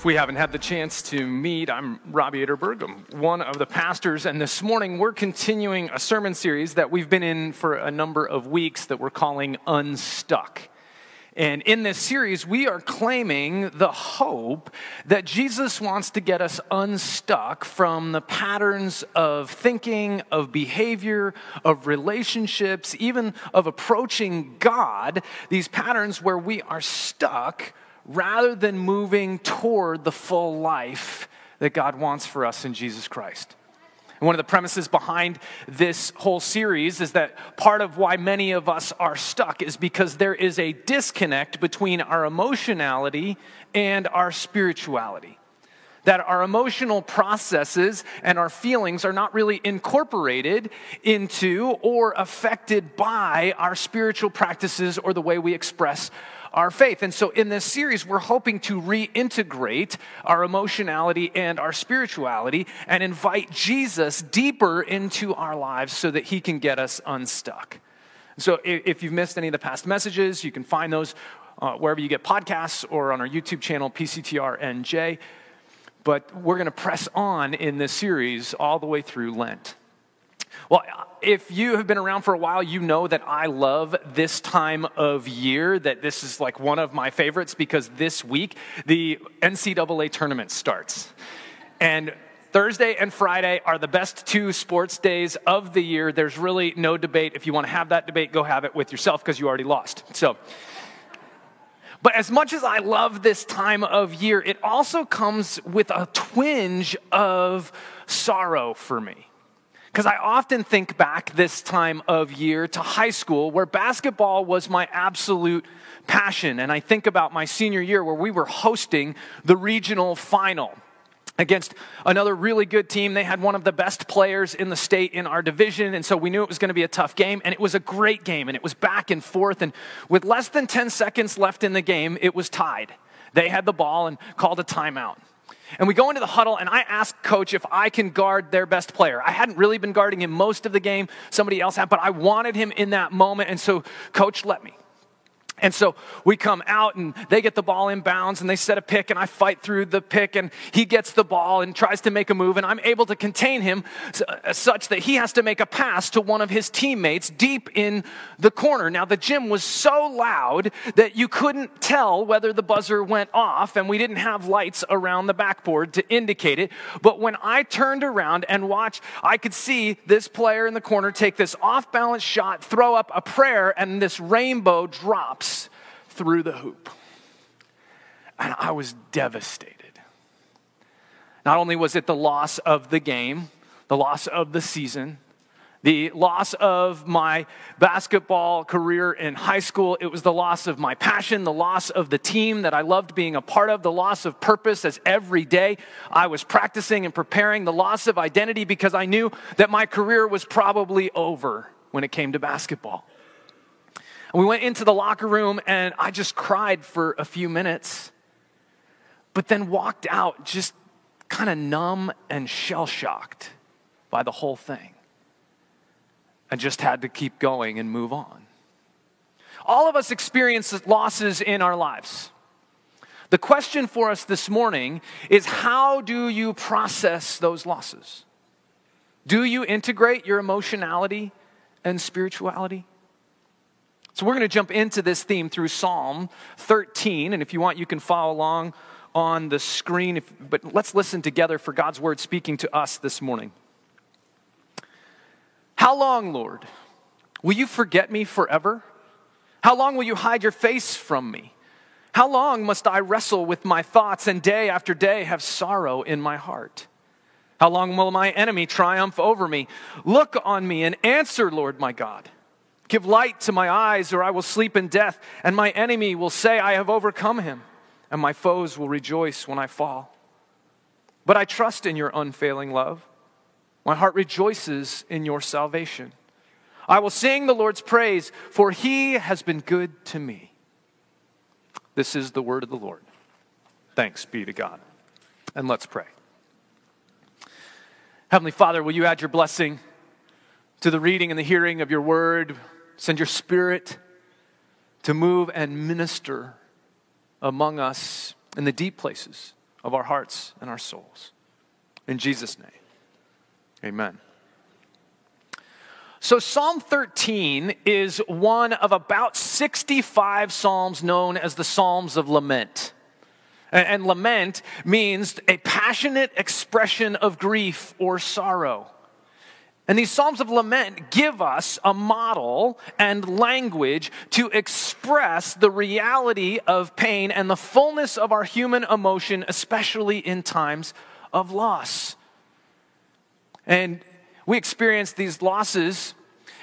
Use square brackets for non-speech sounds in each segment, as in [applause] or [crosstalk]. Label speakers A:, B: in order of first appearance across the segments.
A: If we haven't had the chance to meet, I'm Robbie Ytterberg. I'm one of the pastors, and this morning we're continuing a sermon series that we've been in for a number of weeks that we're calling Unstuck. And in this series, we are claiming the hope that Jesus wants to get us unstuck from the patterns of thinking, of behavior, of relationships, even of approaching God, these patterns where we are stuck rather than moving toward the full life that God wants for us in Jesus Christ. And one of the premises behind this whole series is that part of why many of us are stuck is because there is a disconnect between our emotionality and our spirituality. That our emotional processes and our feelings are not really incorporated into or affected by our spiritual practices or the way we express our faith. And so in this series, we're hoping to reintegrate our emotionality and our spirituality and invite Jesus deeper into our lives so that he can get us unstuck. So if you've missed any of the past messages, you can find those uh, wherever you get podcasts or on our YouTube channel, PCTRNJ. But we're going to press on in this series all the way through Lent. Well, if you have been around for a while, you know that I love this time of year, that this is like one of my favorites because this week the NCAA tournament starts. And Thursday and Friday are the best two sports days of the year. There's really no debate. If you want to have that debate, go have it with yourself because you already lost. So, but as much as I love this time of year, it also comes with a twinge of sorrow for me. Because I often think back this time of year to high school where basketball was my absolute passion. And I think about my senior year where we were hosting the regional final against another really good team. They had one of the best players in the state in our division, and so we knew it was going to be a tough game, and it was a great game, and it was back and forth. And with less than 10 seconds left in the game, it was tied. They had the ball and called a timeout. And we go into the huddle, and I ask coach if I can guard their best player. I hadn't really been guarding him most of the game, somebody else had, but I wanted him in that moment, and so coach let me. And so we come out and they get the ball in bounds and they set a pick and I fight through the pick and he gets the ball and tries to make a move and I'm able to contain him uh, such that he has to make a pass to one of his teammates deep in the corner. Now the gym was so loud that you couldn't tell whether the buzzer went off and we didn't have lights around the backboard to indicate it. But when I turned around and watched, I could see this player in the corner take this off balance shot, throw up a prayer and this rainbow drops through the hoop. And I was devastated. Not only was it the loss of the game, the loss of the season, the loss of my basketball career in high school. It was the loss of my passion, the loss of the team that I loved being a part of, the loss of purpose as every day I was practicing and preparing, the loss of identity because I knew that my career was probably over when it came to basketball. And we went into the locker room and I just cried for a few minutes, but then walked out just kind of numb and shell shocked by the whole thing. And just had to keep going and move on. All of us experience losses in our lives. The question for us this morning is how do you process those losses? Do you integrate your emotionality and spirituality? So we're going to jump into this theme through Psalm 13. And if you want, you can follow along on the screen. If, but let's listen together for God's word speaking to us this morning. How long, Lord, will you forget me forever? How long will you hide your face from me? How long must I wrestle with my thoughts and day after day have sorrow in my heart? How long will my enemy triumph over me? Look on me and answer, Lord my God. Give light to my eyes, or I will sleep in death, and my enemy will say, I have overcome him, and my foes will rejoice when I fall. but I trust in your unfailing love. My heart rejoices in your salvation. I will sing the Lord's praise, for he has been good to me. This is the word of the Lord. Thanks be to God. And let's pray. Heavenly Father, will you add your blessing to the reading and the hearing of your word? Send your spirit to move and minister among us in the deep places of our hearts and our souls. In Jesus' name, amen. So, Psalm 13 is one of about 65 Psalms known as the Psalms of Lament. And, lament means a passionate expression of grief or sorrow. And these Psalms of Lament give us a model and language to express the reality of pain and the fullness of our human emotion, especially in times of loss. And we experience these losses,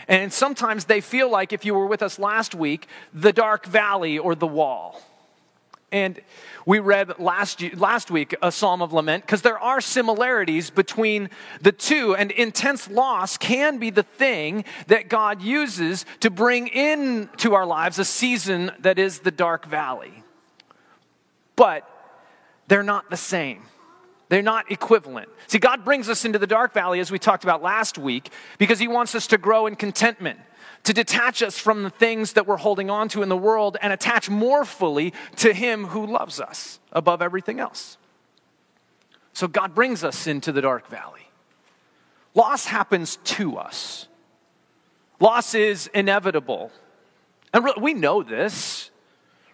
A: and sometimes they feel like, if you were with us last week, the dark valley or the wall. And we read last, last week a psalm of lament because there are similarities between the two, and intense loss can be the thing that God uses to bring into our lives a season that is the dark valley. But they're not the same. They're not equivalent. See, God brings us into the dark valley, as we talked about last week, because He wants us to grow in contentment, to detach us from the things that we're holding on to in the world and attach more fully to Him who loves us above everything else. So, God brings us into the dark valley. Loss happens to us, loss is inevitable. And we know this,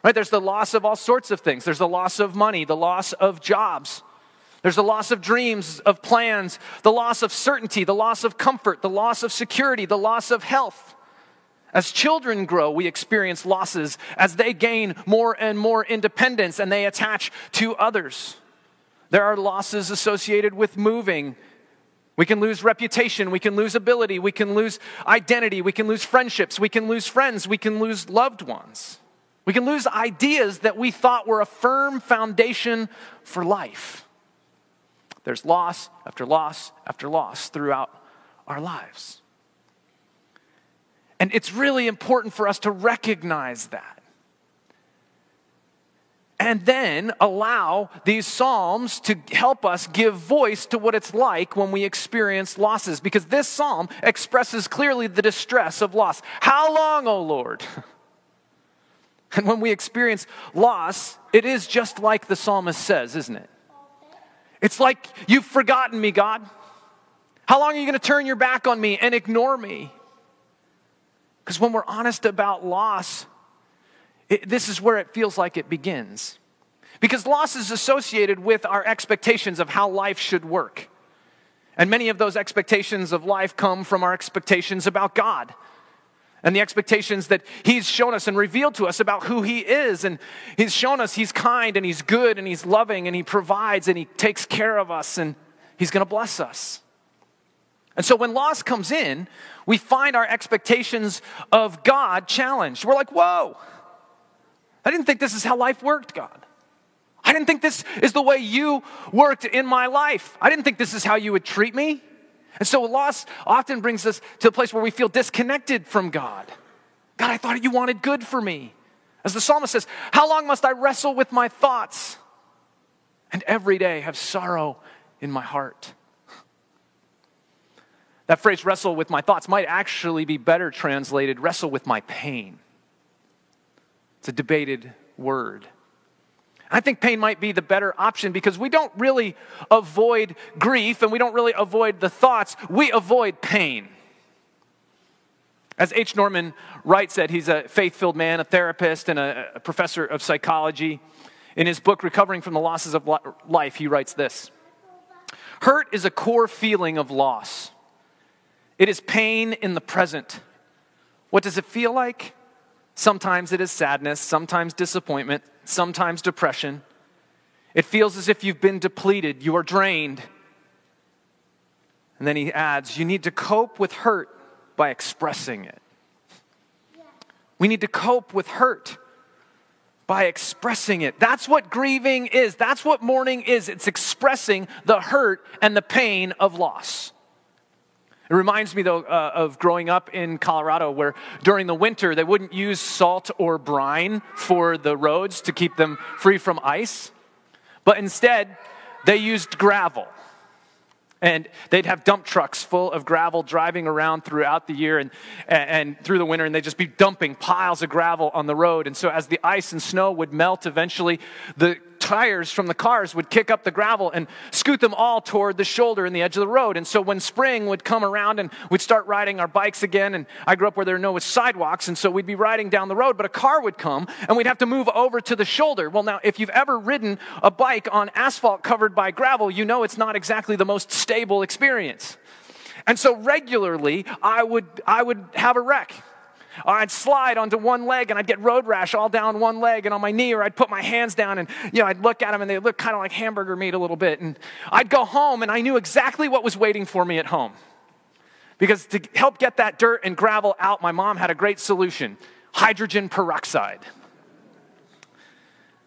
A: right? There's the loss of all sorts of things. There's the loss of money, the loss of jobs, there's the loss of dreams, of plans, the loss of certainty, the loss of comfort, the loss of security, the loss of health. As children grow, we experience losses as they gain more and more independence and they attach to others. There are losses associated with moving. We can lose reputation, we can lose ability, we can lose identity, we can lose friendships, we can lose friends, we can lose loved ones. We can lose ideas that we thought were a firm foundation for life. There's loss after loss after loss throughout our lives. And it's really important for us to recognize that. And then allow these Psalms to help us give voice to what it's like when we experience losses. Because this Psalm expresses clearly the distress of loss. How long, O Lord? [laughs] And when we experience loss, it is just like the psalmist says, isn't it? It's like you've forgotten me, God. How long are you going to turn your back on me and ignore me? Because when we're honest about loss, it, this is where it feels like it begins. Because loss is associated with our expectations of how life should work. And many of those expectations of life come from our expectations about God and the expectations that He's shown us and revealed to us about who He is. And He's shown us He's kind and He's good and He's loving and He provides and He takes care of us and He's going to bless us. And so when loss comes in, we find our expectations of God challenged. We're like, whoa, I didn't think this is how life worked, God. I didn't think this is the way you worked in my life. I didn't think this is how you would treat me. And so loss often brings us to a place where we feel disconnected from God. God, I thought you wanted good for me. As the psalmist says, How long must I wrestle with my thoughts and every day have sorrow in my heart? That phrase, wrestle with my thoughts, might actually be better translated, wrestle with my pain. It's a debated word. I think pain might be the better option because we don't really avoid grief and we don't really avoid the thoughts, we avoid pain. As H. Norman Wright said, he's a faith filled man, a therapist, and a, a professor of psychology. In his book, Recovering from the Losses of Life, he writes this Hurt is a core feeling of loss, it is pain in the present. What does it feel like? Sometimes it is sadness, sometimes disappointment, sometimes depression. It feels as if you've been depleted, you are drained. And then he adds, you need to cope with hurt by expressing it. We need to cope with hurt by expressing it. That's what grieving is. That's what mourning is. It's expressing the hurt and the pain of loss. It reminds me, though, uh, of growing up in Colorado, where during the winter they wouldn't use salt or brine for the roads to keep them free from ice, but instead they used gravel. And they'd have dump trucks full of gravel driving around throughout the year and, and through the winter, and they'd just be dumping piles of gravel on the road. And so, as the ice and snow would melt, eventually the tires from the cars would kick up the gravel and scoot them all toward the shoulder and the edge of the road. And so when spring would come around and we'd start riding our bikes again, and I grew up where there were no sidewalks, and so we'd be riding down the road, but a car would come and we'd have to move over to the shoulder. Well, now, if you've ever ridden a bike on asphalt covered by gravel, you know it's not exactly the most stable experience. And so regularly, I would, I would have a wreck. I'd slide onto one leg and I'd get road rash all down one leg and on my knee, or I'd put my hands down and you know, I'd look at them and they look kind of like hamburger meat a little bit. And I'd go home and I knew exactly what was waiting for me at home. Because to help get that dirt and gravel out, my mom had a great solution hydrogen peroxide.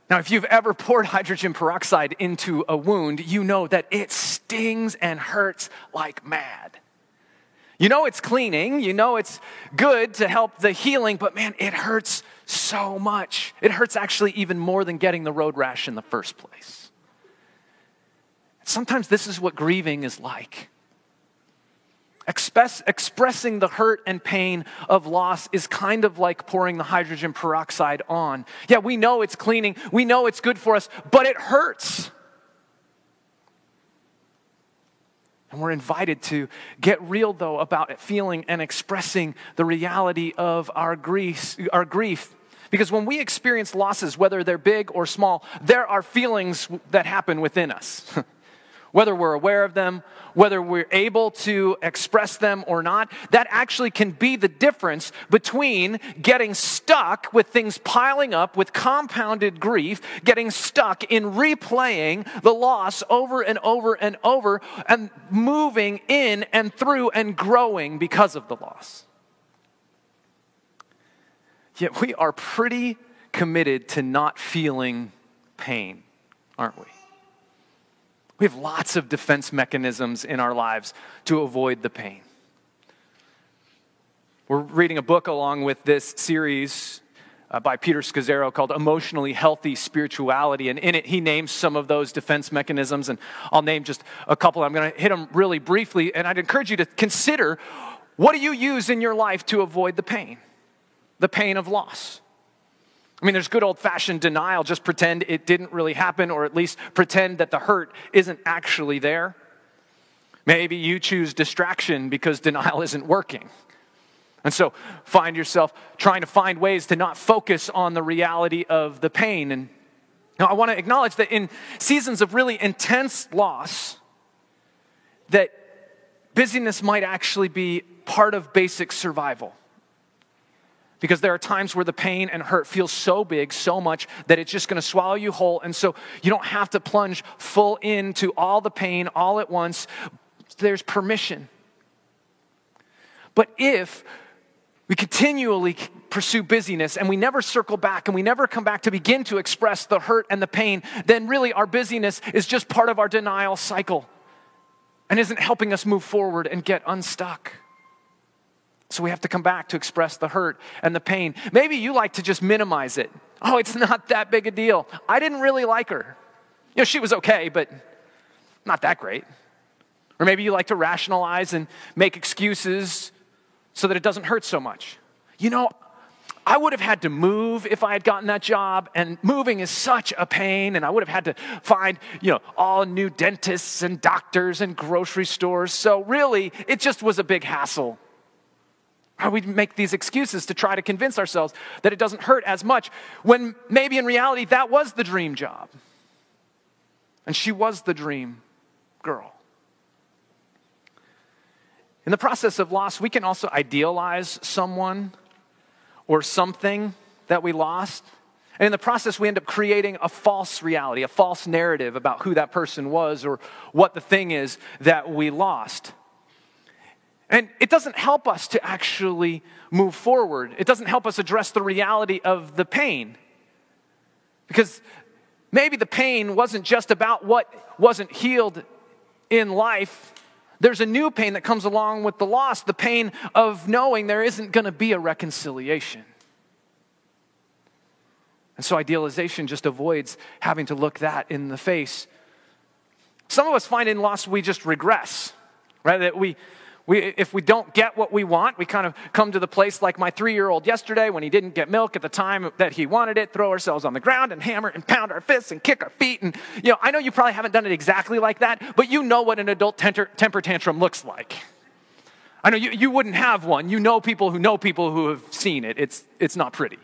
A: Now, if you've ever poured hydrogen peroxide into a wound, you know that it stings and hurts like mad. You know it's cleaning, you know it's good to help the healing, but man, it hurts so much. It hurts actually even more than getting the road rash in the first place. Sometimes this is what grieving is like. Express, expressing the hurt and pain of loss is kind of like pouring the hydrogen peroxide on. Yeah, we know it's cleaning, we know it's good for us, but it hurts. And we're invited to get real, though, about feeling and expressing the reality of our grief, our grief. Because when we experience losses, whether they're big or small, there are feelings that happen within us. [laughs] whether we're aware of them, whether we're able to express them or not, that actually can be the difference between getting stuck with things piling up with compounded grief, getting stuck in replaying the loss over and over and over, and moving in and through and growing because of the loss. Yet we are pretty committed to not feeling pain, aren't we? We have lots of defense mechanisms in our lives to avoid the pain. We're reading a book along with this series uh, by Peter Scazzero called Emotionally Healthy Spirituality. And in it, he names some of those defense mechanisms. And I'll name just a couple. I'm going to hit them really briefly. And I'd encourage you to consider what do you use in your life to avoid the pain? The pain of loss. I mean, there's good old fashioned denial, just pretend it didn't really happen, or at least pretend that the hurt isn't actually there. Maybe you choose distraction because denial [laughs] isn't working. And so find yourself trying to find ways to not focus on the reality of the pain. And now I want to acknowledge that in seasons of really intense loss, that busyness might actually be part of basic survival. Because there are times where the pain and hurt feels so big, so much, that it's just going to swallow you whole. And so you don't have to plunge full into all the pain all at once. There's permission. But if we continually pursue busyness and we never circle back and we never come back to begin to express the hurt and the pain, then really our busyness is just part of our denial cycle and isn't helping us move forward and get unstuck. So we have to come back to express the hurt and the pain. Maybe you like to just minimize it. Oh, it's not that big a deal. I didn't really like her. You know, she was okay, but not that great. Or maybe you like to rationalize and make excuses so that it doesn't hurt so much. You know, I would have had to move if I had gotten that job, and moving is such a pain, and I would have had to find, you know, all new dentists and doctors and grocery stores. So really, it just was a big hassle. Or we make these excuses to try to convince ourselves that it doesn't hurt as much when maybe in reality that was the dream job. And she was the dream girl. In the process of loss, we can also idealize someone or something that we lost. And in the process, we end up creating a false reality, a false narrative about who that person was or what the thing is that we lost. And it doesn't help us to actually move forward. It doesn't help us address the reality of the pain. Because maybe the pain wasn't just about what wasn't healed in life. There's a new pain that comes along with the loss the pain of knowing there isn't going to be a reconciliation. And so idealization just avoids having to look that in the face. Some of us find in loss we just regress, right? That we, we, if we don't get what we want, we kind of come to the place like my three year old yesterday when he didn't get milk at the time that he wanted it, throw ourselves on the ground and hammer and pound our fists and kick our feet. And, you know, I know you probably haven't done it exactly like that, but you know what an adult temper, temper tantrum looks like. I know you, you wouldn't have one. You know people who know people who have seen it. It's, it's not pretty.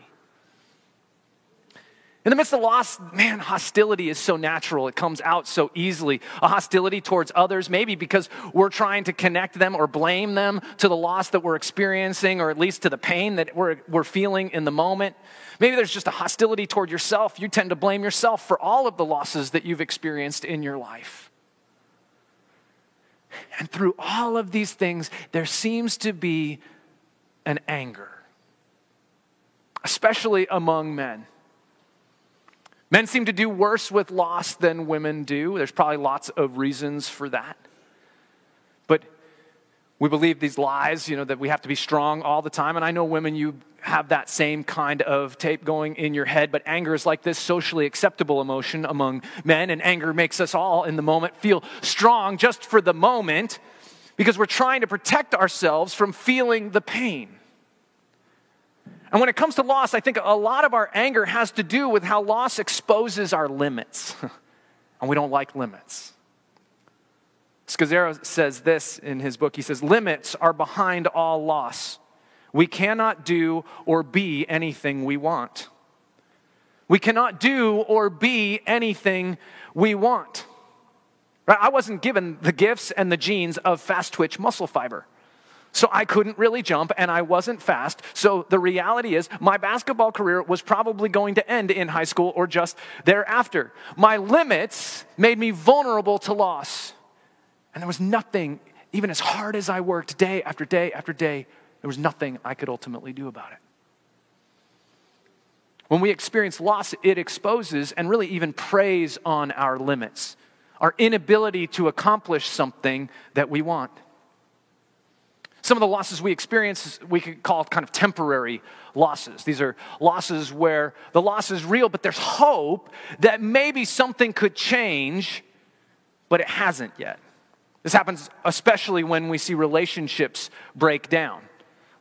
A: In the midst of loss, man, hostility is so natural. It comes out so easily. A hostility towards others, maybe because we're trying to connect them or blame them to the loss that we're experiencing, or at least to the pain that we're, we're feeling in the moment. Maybe there's just a hostility toward yourself. You tend to blame yourself for all of the losses that you've experienced in your life. And through all of these things, there seems to be an anger, especially among men. Men seem to do worse with loss than women do. There's probably lots of reasons for that. But we believe these lies, you know, that we have to be strong all the time. And I know women, you have that same kind of tape going in your head, but anger is like this socially acceptable emotion among men, and anger makes us all in the moment feel strong just for the moment because we're trying to protect ourselves from feeling the pain. And when it comes to loss, I think a lot of our anger has to do with how loss exposes our limits. [laughs] and we don't like limits. Scazzero says this in his book. He says, Limits are behind all loss. We cannot do or be anything we want. We cannot do or be anything we want. Right? I wasn't given the gifts and the genes of fast twitch muscle fiber. So I couldn't really jump and I wasn't fast. So the reality is, my basketball career was probably going to end in high school or just thereafter. My limits made me vulnerable to loss. And there was nothing, even as hard as I worked day after day after day, there was nothing I could ultimately do about it. When we experience loss, it exposes and really even preys on our limits, our inability to accomplish something that we want. Some of the losses we experience, we could call kind of temporary losses. These are losses where the loss is real, but there's hope that maybe something could change, but it hasn't yet. This happens especially when we see relationships break down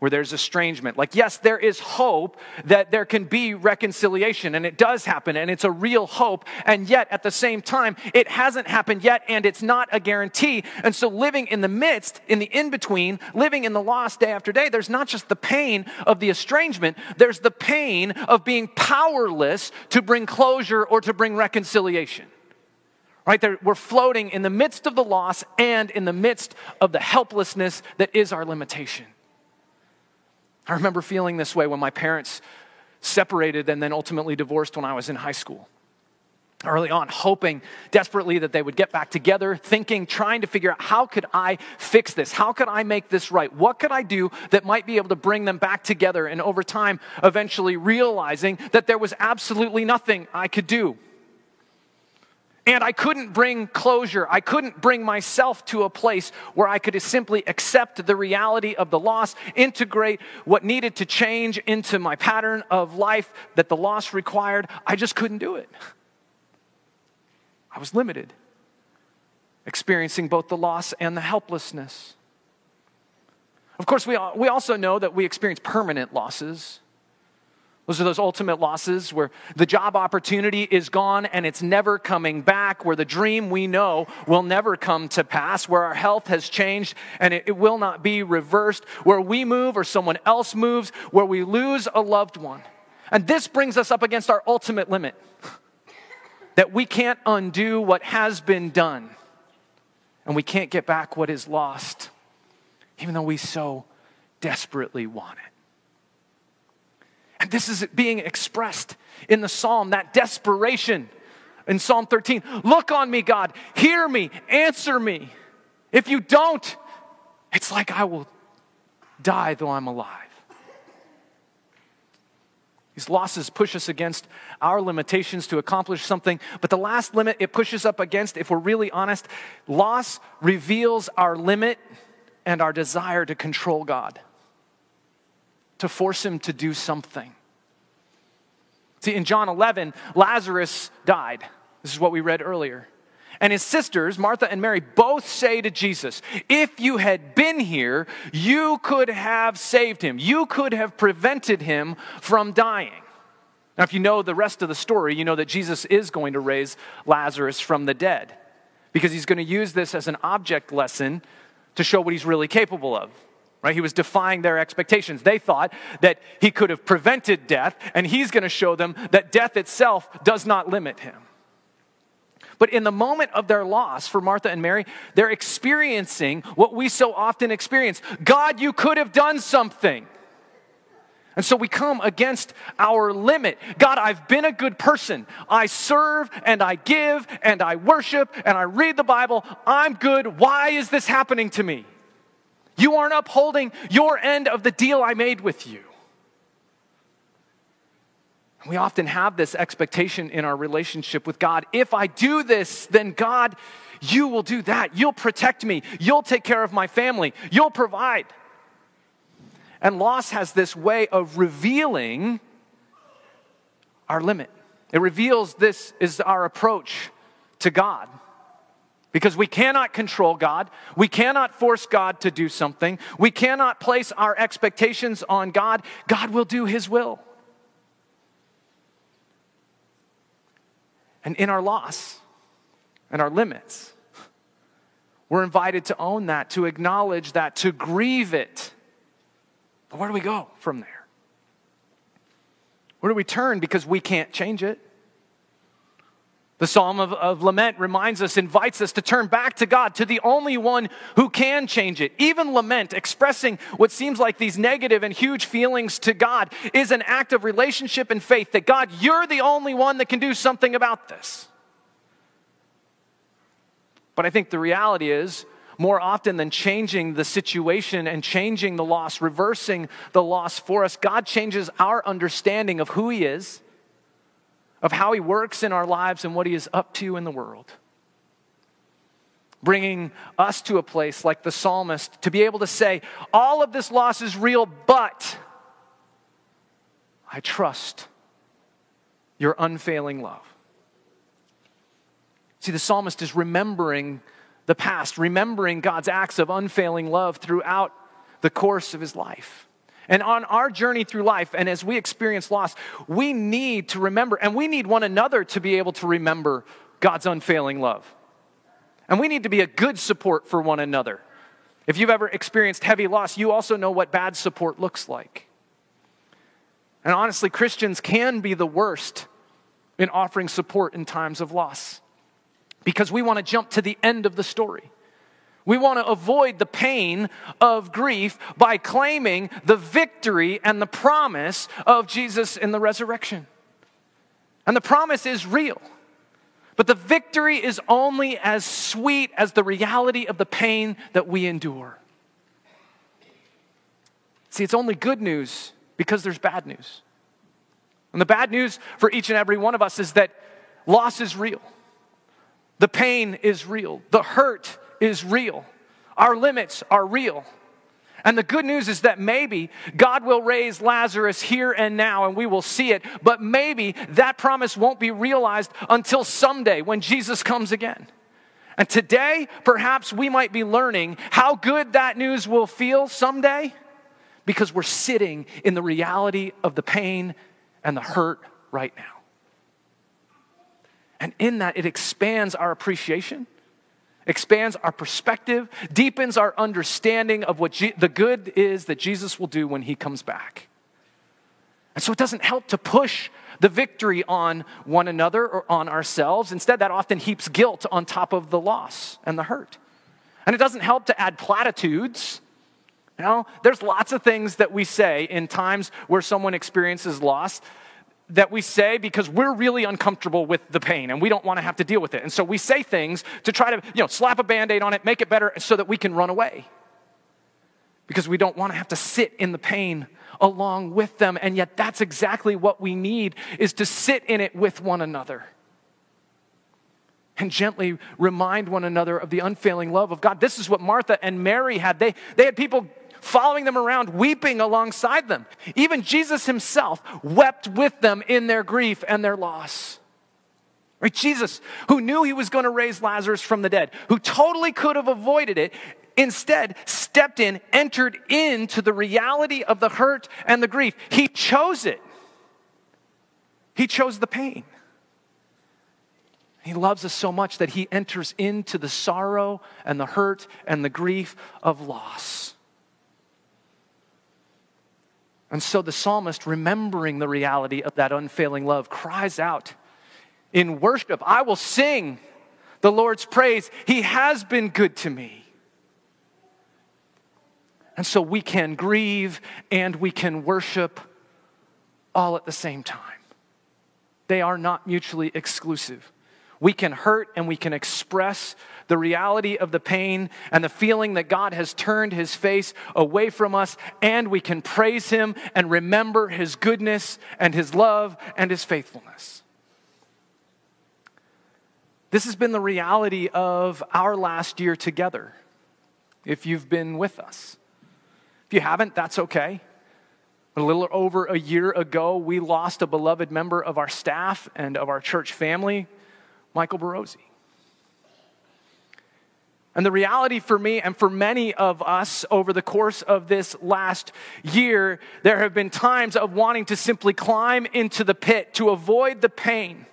A: where there's estrangement. Like, yes, there is hope that there can be reconciliation, and it does happen, and it's a real hope, and yet at the same time, it hasn't happened yet, and it's not a guarantee. And so, living in the midst, in the in between, living in the loss day after day, there's not just the pain of the estrangement, there's the pain of being powerless to bring closure or to bring reconciliation. Right there, we're floating in the midst of the loss and in the midst of the helplessness that is our limitation. I remember feeling this way when my parents separated and then ultimately divorced when I was in high school. Early on, hoping desperately that they would get back together, thinking, trying to figure out how could I fix this? How could I make this right? What could I do that might be able to bring them back together? And over time, eventually realizing that there was absolutely nothing I could do. And I couldn't bring closure. I couldn't bring myself to a place where I could simply accept the reality of the loss, integrate what needed to change into my pattern of life that the loss required. I just couldn't do it. I was limited, experiencing both the loss and the helplessness. Of course, we, we also know that we experience permanent losses. Those are those ultimate losses where the job opportunity is gone and it's never coming back, where the dream we know will never come to pass, where our health has changed and it, it, will not be reversed, where we move or someone else moves, where we lose a loved one. And this brings us up against our ultimate limit [laughs] that we can't undo what has been done and we can't get back what is lost, even though we so desperately want it. And this is being expressed in the psalm, that desperation in Psalm 13. Look on me, God, hear me, answer me. If you don't, it's like I will die though I'm alive. These losses push us against our limitations to accomplish something. But the last limit it pushes up against, if we're really honest, loss reveals our limit and our desire to control God, to force Him to do something. See, in John 11, Lazarus died. This is what we read earlier. And his sisters, Martha and Mary, both say to Jesus, If you had been here, you could have saved him. You could have prevented him from dying. Now, if you know the rest of the story, you know that Jesus is going to raise Lazarus from the dead because he's going to use this as an object lesson to show what he's really capable of. Right? He was defying their expectations. They thought that he could have prevented death, and he's going to show them that death itself does not limit him. But in the moment of their loss for Martha and Mary, they're experiencing what we so often experience God, you could have done something. And so we come against our limit. God, I've been a good person. I serve and I give and I worship and I read the Bible. I'm good. Why is this happening to me? You aren't upholding your end of the deal I made with you. We often have this expectation in our relationship with God. If I do this, then God, you will do that. You'll protect me. You'll take care of my family. You'll provide. And loss has this way of revealing our limit. It reveals this is our approach to God. Because we cannot control God. We cannot force God to do something. We cannot place our expectations on God. God will do His will. And in our loss and our limits, we're invited to own that, to acknowledge that, to grieve it. But where do we go from there? Where do we turn because we can't change it? The Psalm of, of, Lament reminds us, invites us to turn back to God, to the only one who can change it. Even lament, expressing what seems like these negative and huge feelings to God, is an act of relationship and faith that God, you're the only one that can do something about this. But I think the reality is, more often than changing the situation and changing the loss, reversing the loss for us, God changes our understanding of who He is of how He works in our lives and what He is up to in the world. Bringing us to a place like the psalmist to be able to say, All of this loss is real, but I trust your unfailing love. See, the psalmist is remembering the past, remembering God's acts of unfailing love throughout the course of his life. And on our journey through life, and as we experience loss, we need to remember, and we need one another to be able to remember God's unfailing love. And we need to be a good support for one another. If you've ever experienced heavy loss, you also know what bad support looks like. And honestly, Christians can be the worst in offering support in times of loss because we want to jump to the end of the story. We want to avoid the pain of grief by claiming the victory and the promise of Jesus in the resurrection. And the promise is real. But the victory is only as sweet as the reality of the pain that we endure. See, it's only good news because there's bad news. And the bad news for each and every one of us is that loss is real. The pain is real. The hurt is real. Our limits are real. And the good news is that maybe God will raise Lazarus here and now and we will see it, but maybe that promise won't be realized until someday when Jesus comes again. And today, perhaps we might be learning how good that news will feel someday because we're sitting in the reality of the pain and the hurt right now. And in that, it expands our appreciation expands our perspective, deepens our understanding of what the good is that Jesus will do when he comes back. And so it doesn't help to push the victory on one another or on ourselves. Instead, that often heaps guilt on top of the loss and the hurt. And it doesn't help to add platitudes. You know, there's lots of things that we say in times where someone experiences loss that we say because we're really uncomfortable with the pain and we don't want to have to deal with it. And so we say things to try to, you know, slap a band aid on it, make it better so that we can run away. because we don't want to have to sit in the pain along with them. And yet, that's exactly what we need is to sit in it with one another and gently remind one another of the unfailing love of God. This is what Martha and Mary had. They, they had people following them around, weeping alongside them. Even Jesus himself wept with them in their grief and their loss. Right? Jesus, who knew he was going to raise Lazarus from the dead, who totally could have avoided it, instead stepped in, entered into the reality of the hurt and the grief. He chose it. He chose the pain. He loves us so much that he enters into the sorrow and the hurt and the grief of loss. And so the psalmist, remembering the reality of that unfailing love, cries out in worship I will sing the Lord's praise. He has been good to me. And so we can grieve and we can worship all at the same time. They are not mutually exclusive. We can hurt and we can express the reality of the pain and the feeling that God has turned his face away from us, and we can praise him and remember his goodness and his love and his faithfulness. This has been the reality of our last year together, if you've been with us. If you haven't, that's okay. A little over a year ago, we lost a beloved member of our staff and of our church family. Michael Barozzi. And the reality for me and for many of us over the course of this last year, there have been times of wanting to simply climb into the pit to avoid the pain,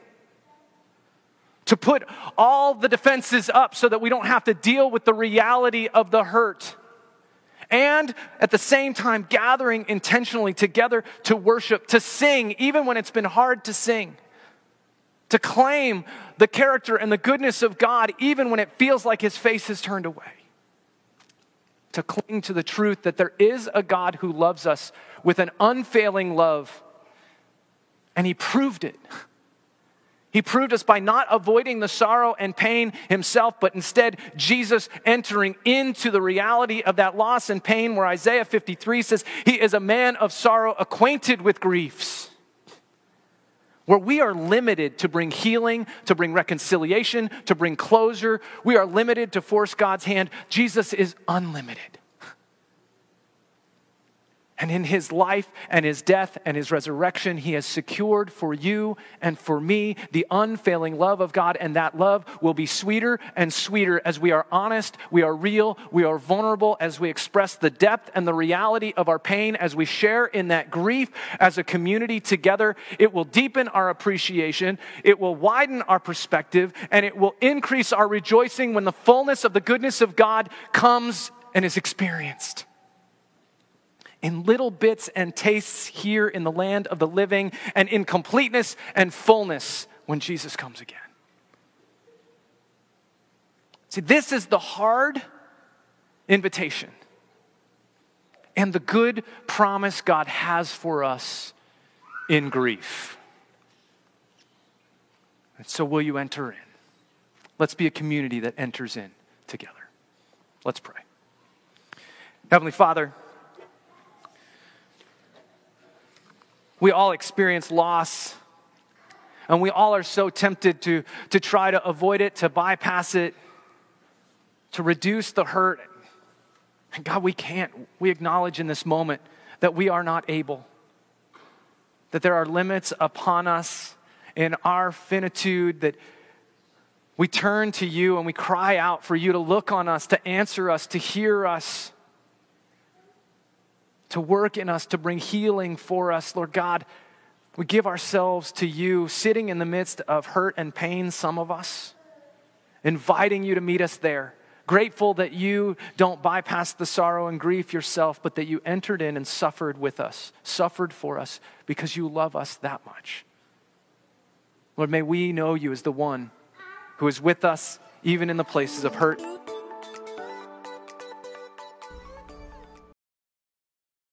A: to put all the defenses up so that we don't have to deal with the reality of the hurt. And at the same time, gathering intentionally together to worship, to sing, even when it's been hard to sing to claim the character and the goodness of God even when it feels like his face is turned away. To cling to the truth that there is a God who loves us with an unfailing love, and he proved it. He proved us by not avoiding the sorrow and pain himself, but instead Jesus entering into the reality of that loss and pain, where Isaiah 53 says, He is a man of sorrow, acquainted with griefs where we are limited to bring healing, to bring reconciliation, to bring closure. We are limited to force God's hand. Jesus is unlimited. And in his life and his death and his resurrection, he has secured for you and for me the unfailing love of God. And that love will be sweeter and sweeter as we are honest, we are real, we are vulnerable, as we express the depth and the reality of our pain, as we share in that grief as a community together. It will deepen our appreciation, it will widen our perspective, and it will increase our rejoicing when the fullness of the goodness of God comes and is experienced in little bits and tastes here in the land of the living, and in completeness and fullness when Jesus comes again. See, this is the hard invitation and the good promise God has for us in grief. And so, will you enter in? Let's be a community that enters in together. Let's pray. Heavenly Father, We all experience loss, and we all are so tempted to, to try to avoid it, to bypass it, to reduce the hurt. And God, we can't. We acknowledge in this moment that we are not able, that there are limits upon us in our finitude, that we turn to you and we cry out for you to look on us, to answer us, to hear us to work in us, to bring healing for us. Lord God, we give ourselves to you, sitting in the midst of hurt and pain, some of us, inviting you to meet us there. Grateful that you don't bypass the sorrow and grief yourself, but that you entered in and suffered with us, suffered for us, because you love us that much. Lord, may we know you as the one who is with us even in the places of hurt